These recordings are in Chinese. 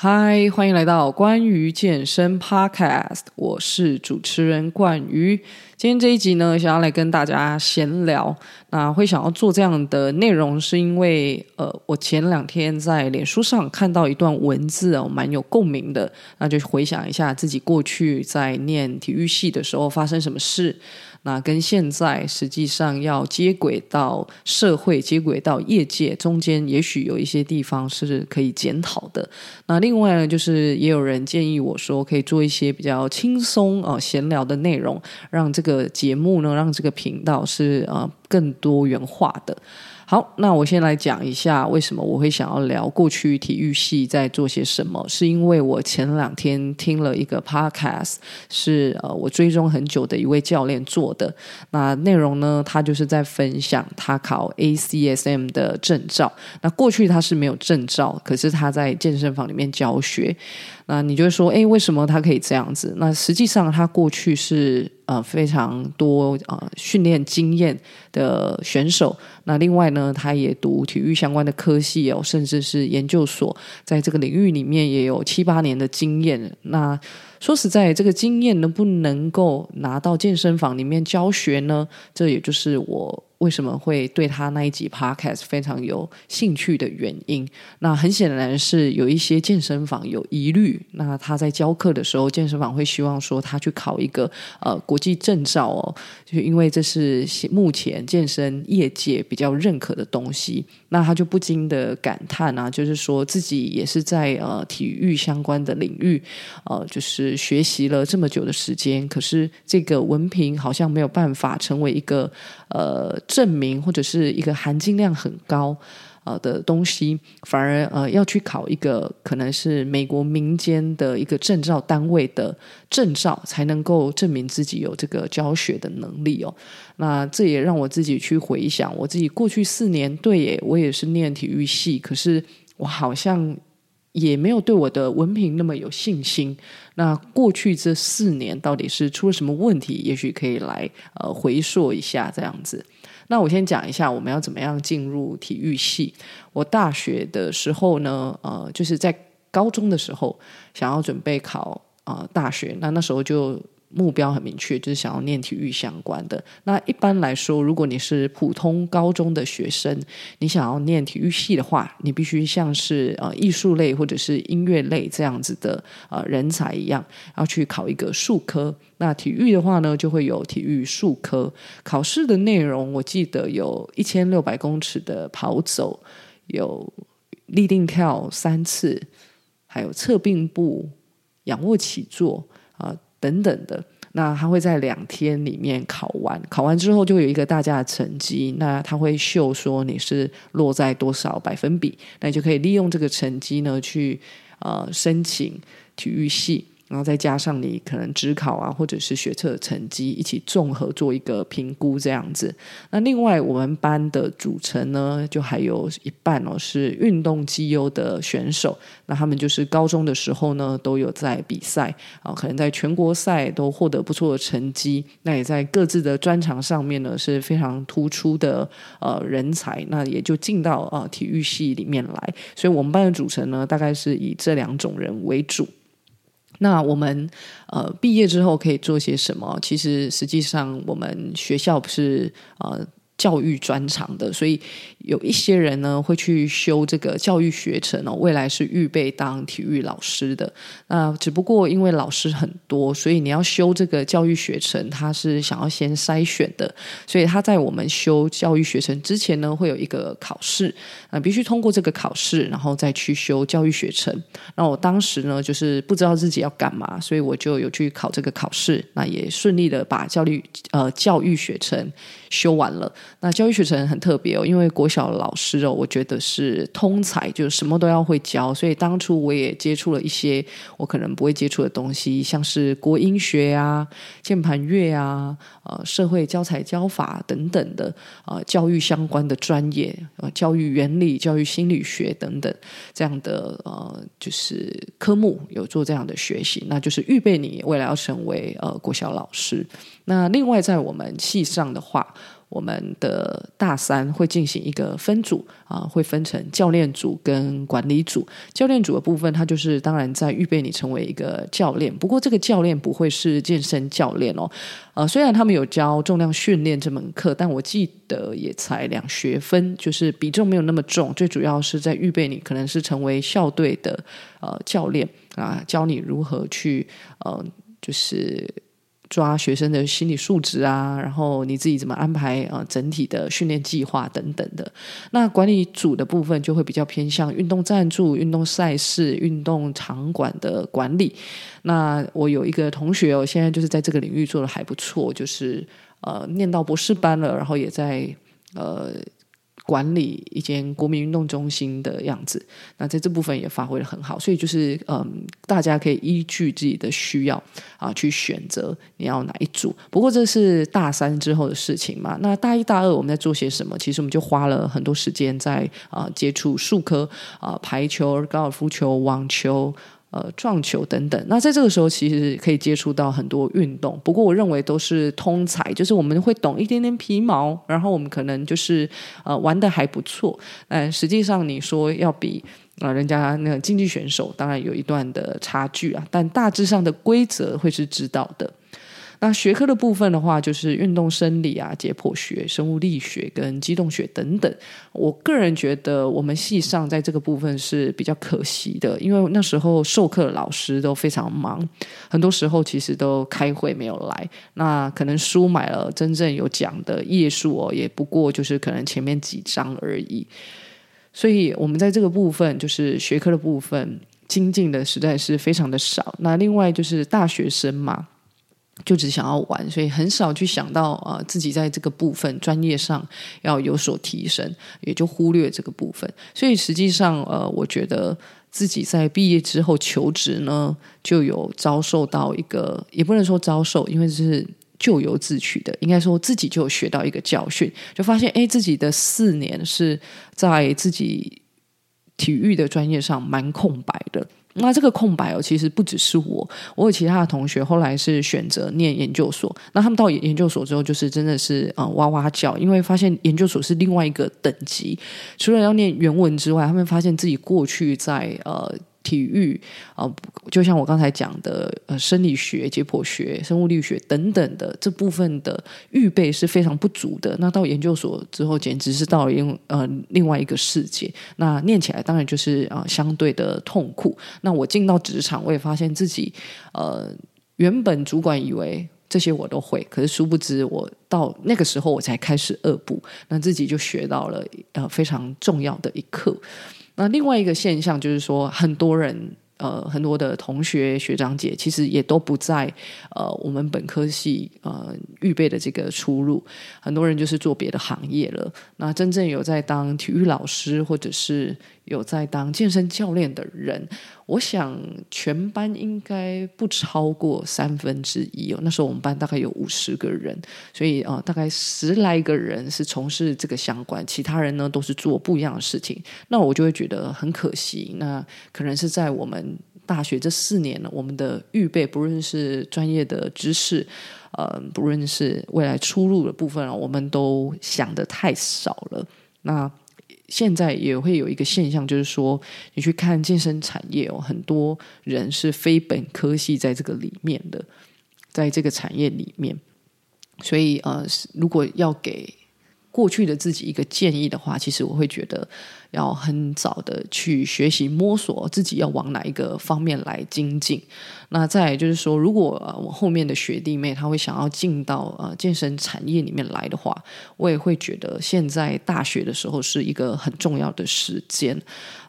嗨，欢迎来到关于健身 Podcast，我是主持人冠瑜。今天这一集呢，想要来跟大家闲聊。那会想要做这样的内容，是因为呃，我前两天在脸书上看到一段文字哦，蛮有共鸣的。那就回想一下自己过去在念体育系的时候发生什么事。那跟现在实际上要接轨到社会、接轨到业界中间，也许有一些地方是可以检讨的。那另外呢，就是也有人建议我说，可以做一些比较轻松啊、呃、闲聊的内容，让这个节目呢，让这个频道是啊、呃、更多元化的。好，那我先来讲一下为什么我会想要聊过去体育系在做些什么，是因为我前两天听了一个 podcast，是呃我追踪很久的一位教练做的。那内容呢，他就是在分享他考 ACSM 的证照。那过去他是没有证照，可是他在健身房里面教学。那你就会说，诶，为什么他可以这样子？那实际上他过去是呃非常多呃训练经验的选手。那另外呢，他也读体育相关的科系哦，甚至是研究所，在这个领域里面也有七八年的经验。那说实在，这个经验能不能够拿到健身房里面教学呢？这也就是我。为什么会对他那一集 podcast 非常有兴趣的原因？那很显然是有一些健身房有疑虑。那他在教课的时候，健身房会希望说他去考一个呃国际证照哦，就是因为这是目前健身业界比较认可的东西。那他就不禁的感叹啊，就是说自己也是在呃体育相关的领域，呃，就是学习了这么久的时间，可是这个文凭好像没有办法成为一个呃。证明或者是一个含金量很高呃的东西，反而呃要去考一个可能是美国民间的一个证照单位的证照，才能够证明自己有这个教学的能力哦。那这也让我自己去回想，我自己过去四年，对耶，我也是念体育系，可是我好像也没有对我的文凭那么有信心。那过去这四年到底是出了什么问题？也许可以来呃回溯一下这样子。那我先讲一下我们要怎么样进入体育系。我大学的时候呢，呃，就是在高中的时候想要准备考呃大学，那那时候就。目标很明确，就是想要念体育相关的。那一般来说，如果你是普通高中的学生，你想要念体育系的话，你必须像是呃艺术类或者是音乐类这样子的呃人才一样，要去考一个术科。那体育的话呢，就会有体育术科。考试的内容，我记得有一千六百公尺的跑走，有立定跳三次，还有侧并步、仰卧起坐啊。等等的，那他会在两天里面考完，考完之后就有一个大家的成绩，那他会秀说你是落在多少百分比，那你就可以利用这个成绩呢去呃申请体育系。然后再加上你可能指考啊，或者是学测的成绩一起综合做一个评估这样子。那另外我们班的组成呢，就还有一半哦是运动绩优的选手。那他们就是高中的时候呢都有在比赛啊，可能在全国赛都获得不错的成绩。那也在各自的专长上面呢是非常突出的呃人才。那也就进到呃体育系里面来。所以我们班的组成呢，大概是以这两种人为主。那我们呃毕业之后可以做些什么？其实实际上我们学校不是呃。教育专长的，所以有一些人呢会去修这个教育学程哦，未来是预备当体育老师的。那只不过因为老师很多，所以你要修这个教育学程，他是想要先筛选的。所以他在我们修教育学程之前呢，会有一个考试，啊，必须通过这个考试，然后再去修教育学程。那我当时呢，就是不知道自己要干嘛，所以我就有去考这个考试，那也顺利的把教育呃教育学程修完了。那教育学程很特别哦，因为国小老师哦，我觉得是通才，就是什么都要会教，所以当初我也接触了一些我可能不会接触的东西，像是国音学啊、键盘乐啊、呃、社会教材教法等等的呃教育相关的专业，呃教育原理、教育心理学等等这样的呃就是科目有做这样的学习，那就是预备你未来要成为呃国小老师。那另外在我们系上的话，我们的大三会进行一个分组啊，会分成教练组跟管理组。教练组的部分，它就是当然在预备你成为一个教练，不过这个教练不会是健身教练哦。呃，虽然他们有教重量训练这门课，但我记得也才两学分，就是比重没有那么重。最主要是在预备你可能是成为校队的呃教练啊，教你如何去呃，就是。抓学生的心理素质啊，然后你自己怎么安排啊、呃？整体的训练计划等等的。那管理组的部分就会比较偏向运动赞助、运动赛事、运动场馆的管理。那我有一个同学哦，现在就是在这个领域做得还不错，就是呃念到博士班了，然后也在呃。管理一间国民运动中心的样子，那在这部分也发挥得很好，所以就是嗯，大家可以依据自己的需要啊去选择你要哪一组。不过这是大三之后的事情嘛，那大一大二我们在做些什么？其实我们就花了很多时间在啊接触数科啊排球、高尔夫球、网球。呃，撞球等等，那在这个时候其实可以接触到很多运动，不过我认为都是通才，就是我们会懂一点点皮毛，然后我们可能就是呃玩的还不错，但实际上你说要比啊、人家那个竞技选手，当然有一段的差距啊，但大致上的规则会是知道的。那学科的部分的话，就是运动生理啊、解剖学、生物力学跟机动学等等。我个人觉得，我们系上在这个部分是比较可惜的，因为那时候授课的老师都非常忙，很多时候其实都开会没有来。那可能书买了，真正有讲的页数哦，也不过就是可能前面几章而已。所以，我们在这个部分，就是学科的部分，精进的实在是非常的少。那另外就是大学生嘛。就只想要玩，所以很少去想到啊、呃，自己在这个部分专业上要有所提升，也就忽略这个部分。所以实际上，呃，我觉得自己在毕业之后求职呢，就有遭受到一个，也不能说遭受，因为是咎由自取的，应该说自己就学到一个教训，就发现，哎，自己的四年是在自己体育的专业上蛮空白的。那这个空白哦，其实不只是我，我有其他的同学后来是选择念研究所。那他们到研究所之后，就是真的是啊、哇哇叫，因为发现研究所是另外一个等级，除了要念原文之外，他们发现自己过去在呃。体育啊、就像我刚才讲的，呃，生理学、解剖学、生物力学等等的这部分的预备是非常不足的。那到研究所之后，简直是到了另呃另外一个世界。那念起来当然就是啊、相对的痛苦。那我进到职场，我也发现自己呃，原本主管以为这些我都会，可是殊不知，我到那个时候我才开始恶补，那自己就学到了呃非常重要的一课。那另外一个现象就是说，很多人呃，很多的同学学长姐其实也都不在呃我们本科系呃预备的这个出路，很多人就是做别的行业了。那真正有在当体育老师或者是有在当健身教练的人，我想全班应该不超过三分之一哦。那时候我们班大概有五十个人，所以啊、大概十来个人是从事这个相关，其他人呢都是做不一样的事情。那我就会觉得很可惜。那可能是在我们大学这四年呢，我们的预备，不论是专业的知识，呃，不论是未来出路的部分啊，我们都想得太少了。那。现在也会有一个现象，就是说，你去看健身产业哦，很多人是非本科系在这个里面的，在这个产业里面，所以呃，如果要给过去的自己一个建议的话，其实我会觉得要很早的去学习摸索自己要往哪一个方面来精进。那再就是说，如果我后面的学弟妹他会想要进到呃健身产业里面来的话，我也会觉得现在大学的时候是一个很重要的时间。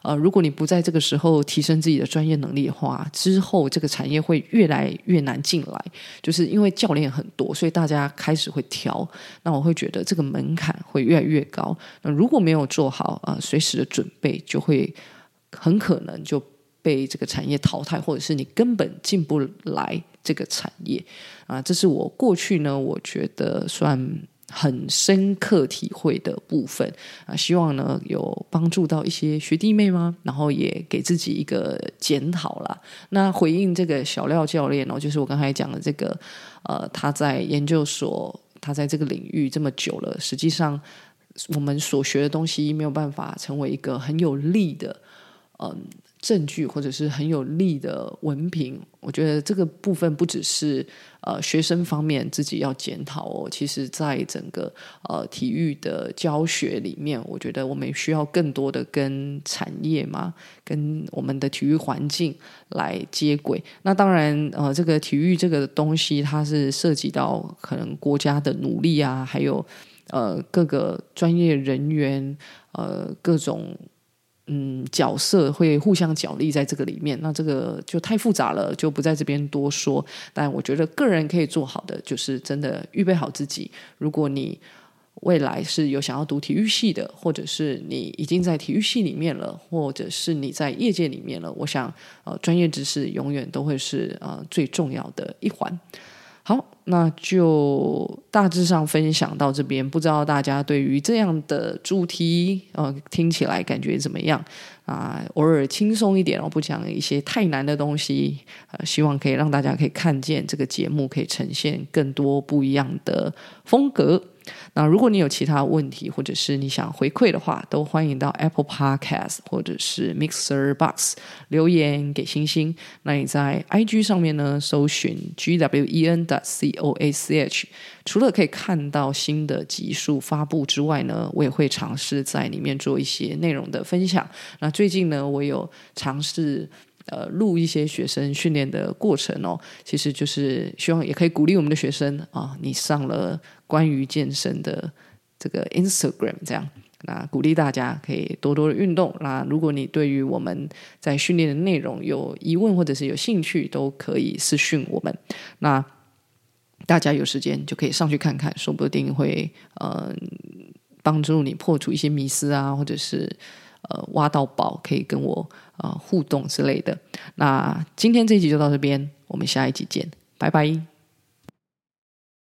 呃，如果你不在这个时候提升自己的专业能力的话，之后这个产业会越来越难进来。就是因为教练很多，所以大家开始会挑。那我会觉得这个门槛会越来越高。那如果没有做好，呃，随时的准备，就会很可能就。被这个产业淘汰，或者是你根本进不来这个产业啊，这是我过去呢，我觉得算很深刻体会的部分啊。希望呢有帮助到一些学弟妹吗？然后也给自己一个检讨啦。那回应这个小廖教练哦，就是我刚才讲的这个呃，他在研究所。他在这个领域这么久了，实际上我们所学的东西没有办法成为一个很有力的，嗯。证据或者是很有力的文凭，我觉得这个部分不只是呃学生方面自己要检讨哦，其实在整个呃体育的教学里面，我觉得我们需要更多的跟产业嘛，跟我们的体育环境来接轨。那当然呃，这个体育这个东西，它是涉及到可能国家的努力啊，还有呃各个专业人员呃各种。嗯，角色会互相角力在这个里面，那这个就太复杂了，就不在这边多说。但我觉得个人可以做好的，就是真的预备好自己。如果你未来是有想要读体育系的，或者是你已经在体育系里面了，或者是你在业界里面了，我想呃，专业知识永远都会是呃最重要的一环。好，那就大致上分享到这边。不知道大家对于这样的主题，呃，听起来感觉怎么样啊？偶尔轻松一点，我不讲一些太难的东西。呃，希望可以让大家可以看见这个节目可以呈现更多不一样的风格。那如果你有其他问题，或者是你想回馈的话，都欢迎到 Apple Podcast 或者是 Mixer Box 留言给星星。那你在 IG 上面呢，搜寻 GWEN 的 O A C H，除了可以看到新的集数发布之外呢，我也会尝试在里面做一些内容的分享。那最近呢，我有尝试。呃，录一些学生训练的过程哦，其实就是希望也可以鼓励我们的学生啊，你上了关于健身的这个 Instagram，这样，那鼓励大家可以多多的运动。那如果你对于我们在训练的内容有疑问或者是有兴趣，都可以私讯我们。那大家有时间就可以上去看看，说不定会呃帮助你破除一些迷思啊，或者是。呃，挖到宝可以跟我呃互动之类的。那今天这一集就到这边，我们下一集见，拜拜。